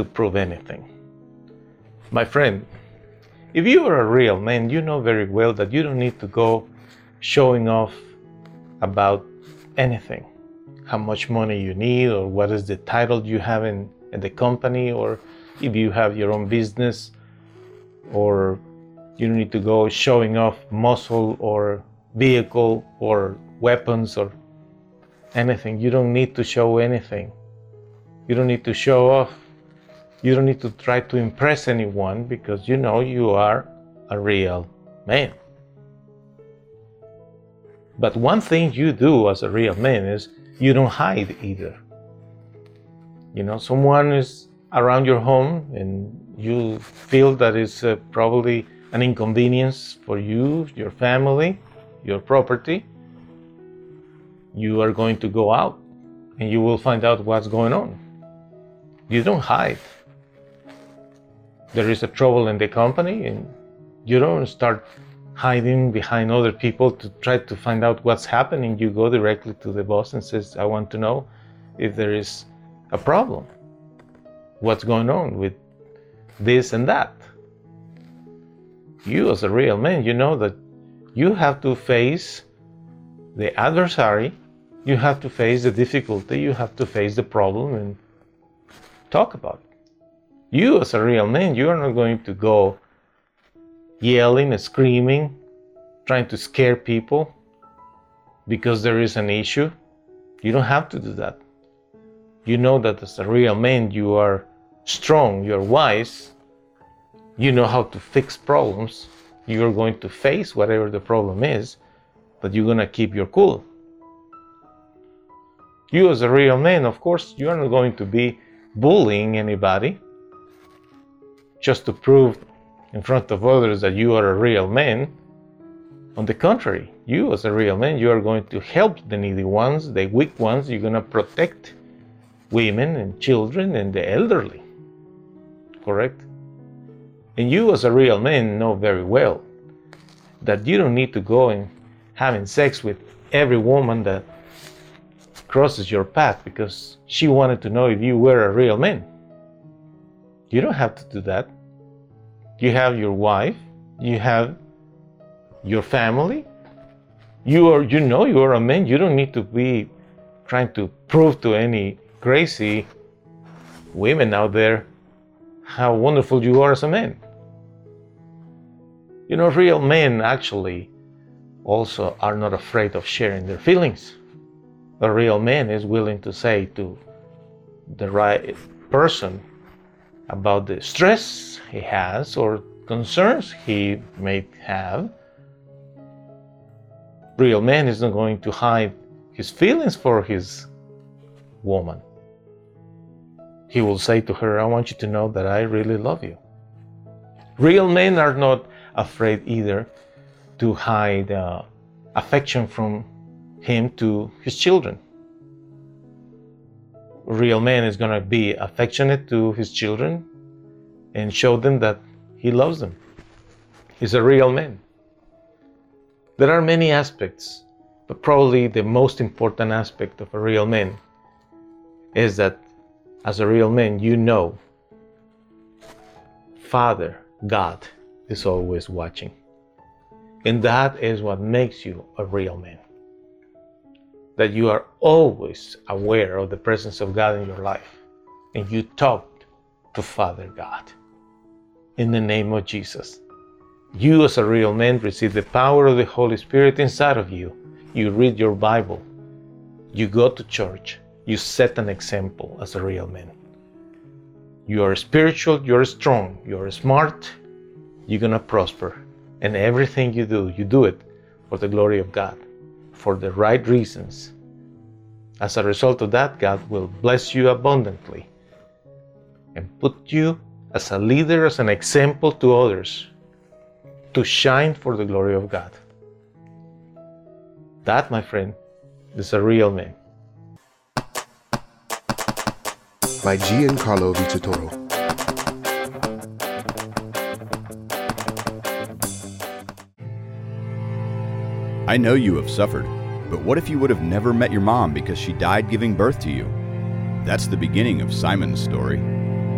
to prove anything. My friend, if you are a real man, you know very well that you don't need to go showing off about anything. How much money you need, or what is the title you have in, in the company, or if you have your own business, or you don't need to go showing off muscle or vehicle or weapons or anything. You don't need to show anything. You don't need to show off. You don't need to try to impress anyone because you know you are a real man. But one thing you do as a real man is you don't hide either. You know, someone is around your home and you feel that it's uh, probably an inconvenience for you, your family, your property. You are going to go out and you will find out what's going on. You don't hide. There is a trouble in the company, and you don't start hiding behind other people to try to find out what's happening. You go directly to the boss and says, "I want to know if there is a problem. What's going on with this and that?" You, as a real man, you know that you have to face the adversary, you have to face the difficulty, you have to face the problem, and talk about it. You, as a real man, you are not going to go yelling and screaming, trying to scare people because there is an issue. You don't have to do that. You know that as a real man, you are strong, you're wise, you know how to fix problems. You're going to face whatever the problem is, but you're going to keep your cool. You, as a real man, of course, you are not going to be bullying anybody just to prove in front of others that you are a real man. On the contrary, you as a real man, you are going to help the needy ones, the weak ones, you're going to protect women and children and the elderly. Correct? And you as a real man know very well that you don't need to go and having sex with every woman that crosses your path because she wanted to know if you were a real man. You don't have to do that. You have your wife, you have your family. You are you know you are a man. You don't need to be trying to prove to any crazy women out there how wonderful you are as a man. You know, real men actually also are not afraid of sharing their feelings a real man is willing to say to the right person about the stress he has or concerns he may have. Real man is not going to hide his feelings for his woman. He will say to her, I want you to know that I really love you. Real men are not afraid either to hide uh, affection from him to his children. Real man is going to be affectionate to his children and show them that he loves them. He's a real man. There are many aspects, but probably the most important aspect of a real man is that as a real man, you know Father, God, is always watching. And that is what makes you a real man that you are always aware of the presence of God in your life and you talk to Father God. In the name of Jesus. You, as a real man, receive the power of the Holy Spirit inside of you. You read your Bible. You go to church. You set an example as a real man. You are spiritual, you're strong, you're smart, you're gonna prosper. And everything you do, you do it for the glory of God for the right reasons. As a result of that, God will bless you abundantly. and put you as a leader, as an example to others, to shine for the glory of God. That, my friend, is a real man. By Giancarlo Vitatoro. I know you have suffered, but what if you would have never met your mom because she died giving birth to you? That's the beginning of Simon's story.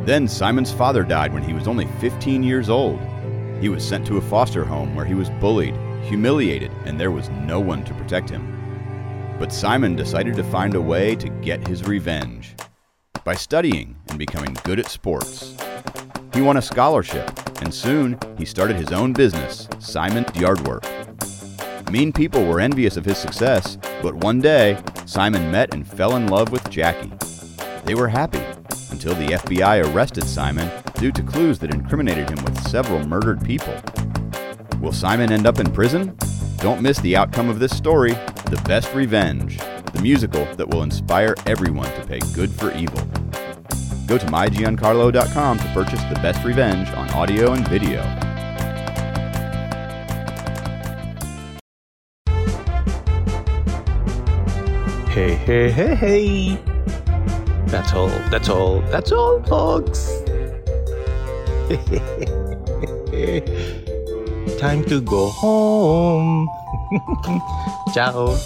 Then Simon's father died when he was only 15 years old. He was sent to a foster home where he was bullied, humiliated, and there was no one to protect him. But Simon decided to find a way to get his revenge by studying and becoming good at sports. He won a scholarship, and soon he started his own business, Simon's Yardwork. Mean people were envious of his success, but one day, Simon met and fell in love with Jackie. They were happy until the FBI arrested Simon due to clues that incriminated him with several murdered people. Will Simon end up in prison? Don't miss the outcome of this story The Best Revenge, the musical that will inspire everyone to pay good for evil. Go to mygiancarlo.com to purchase The Best Revenge on audio and video. Hey, hey, hey, hey. That's all, that's all, that's all, folks. Time to go home. Ciao.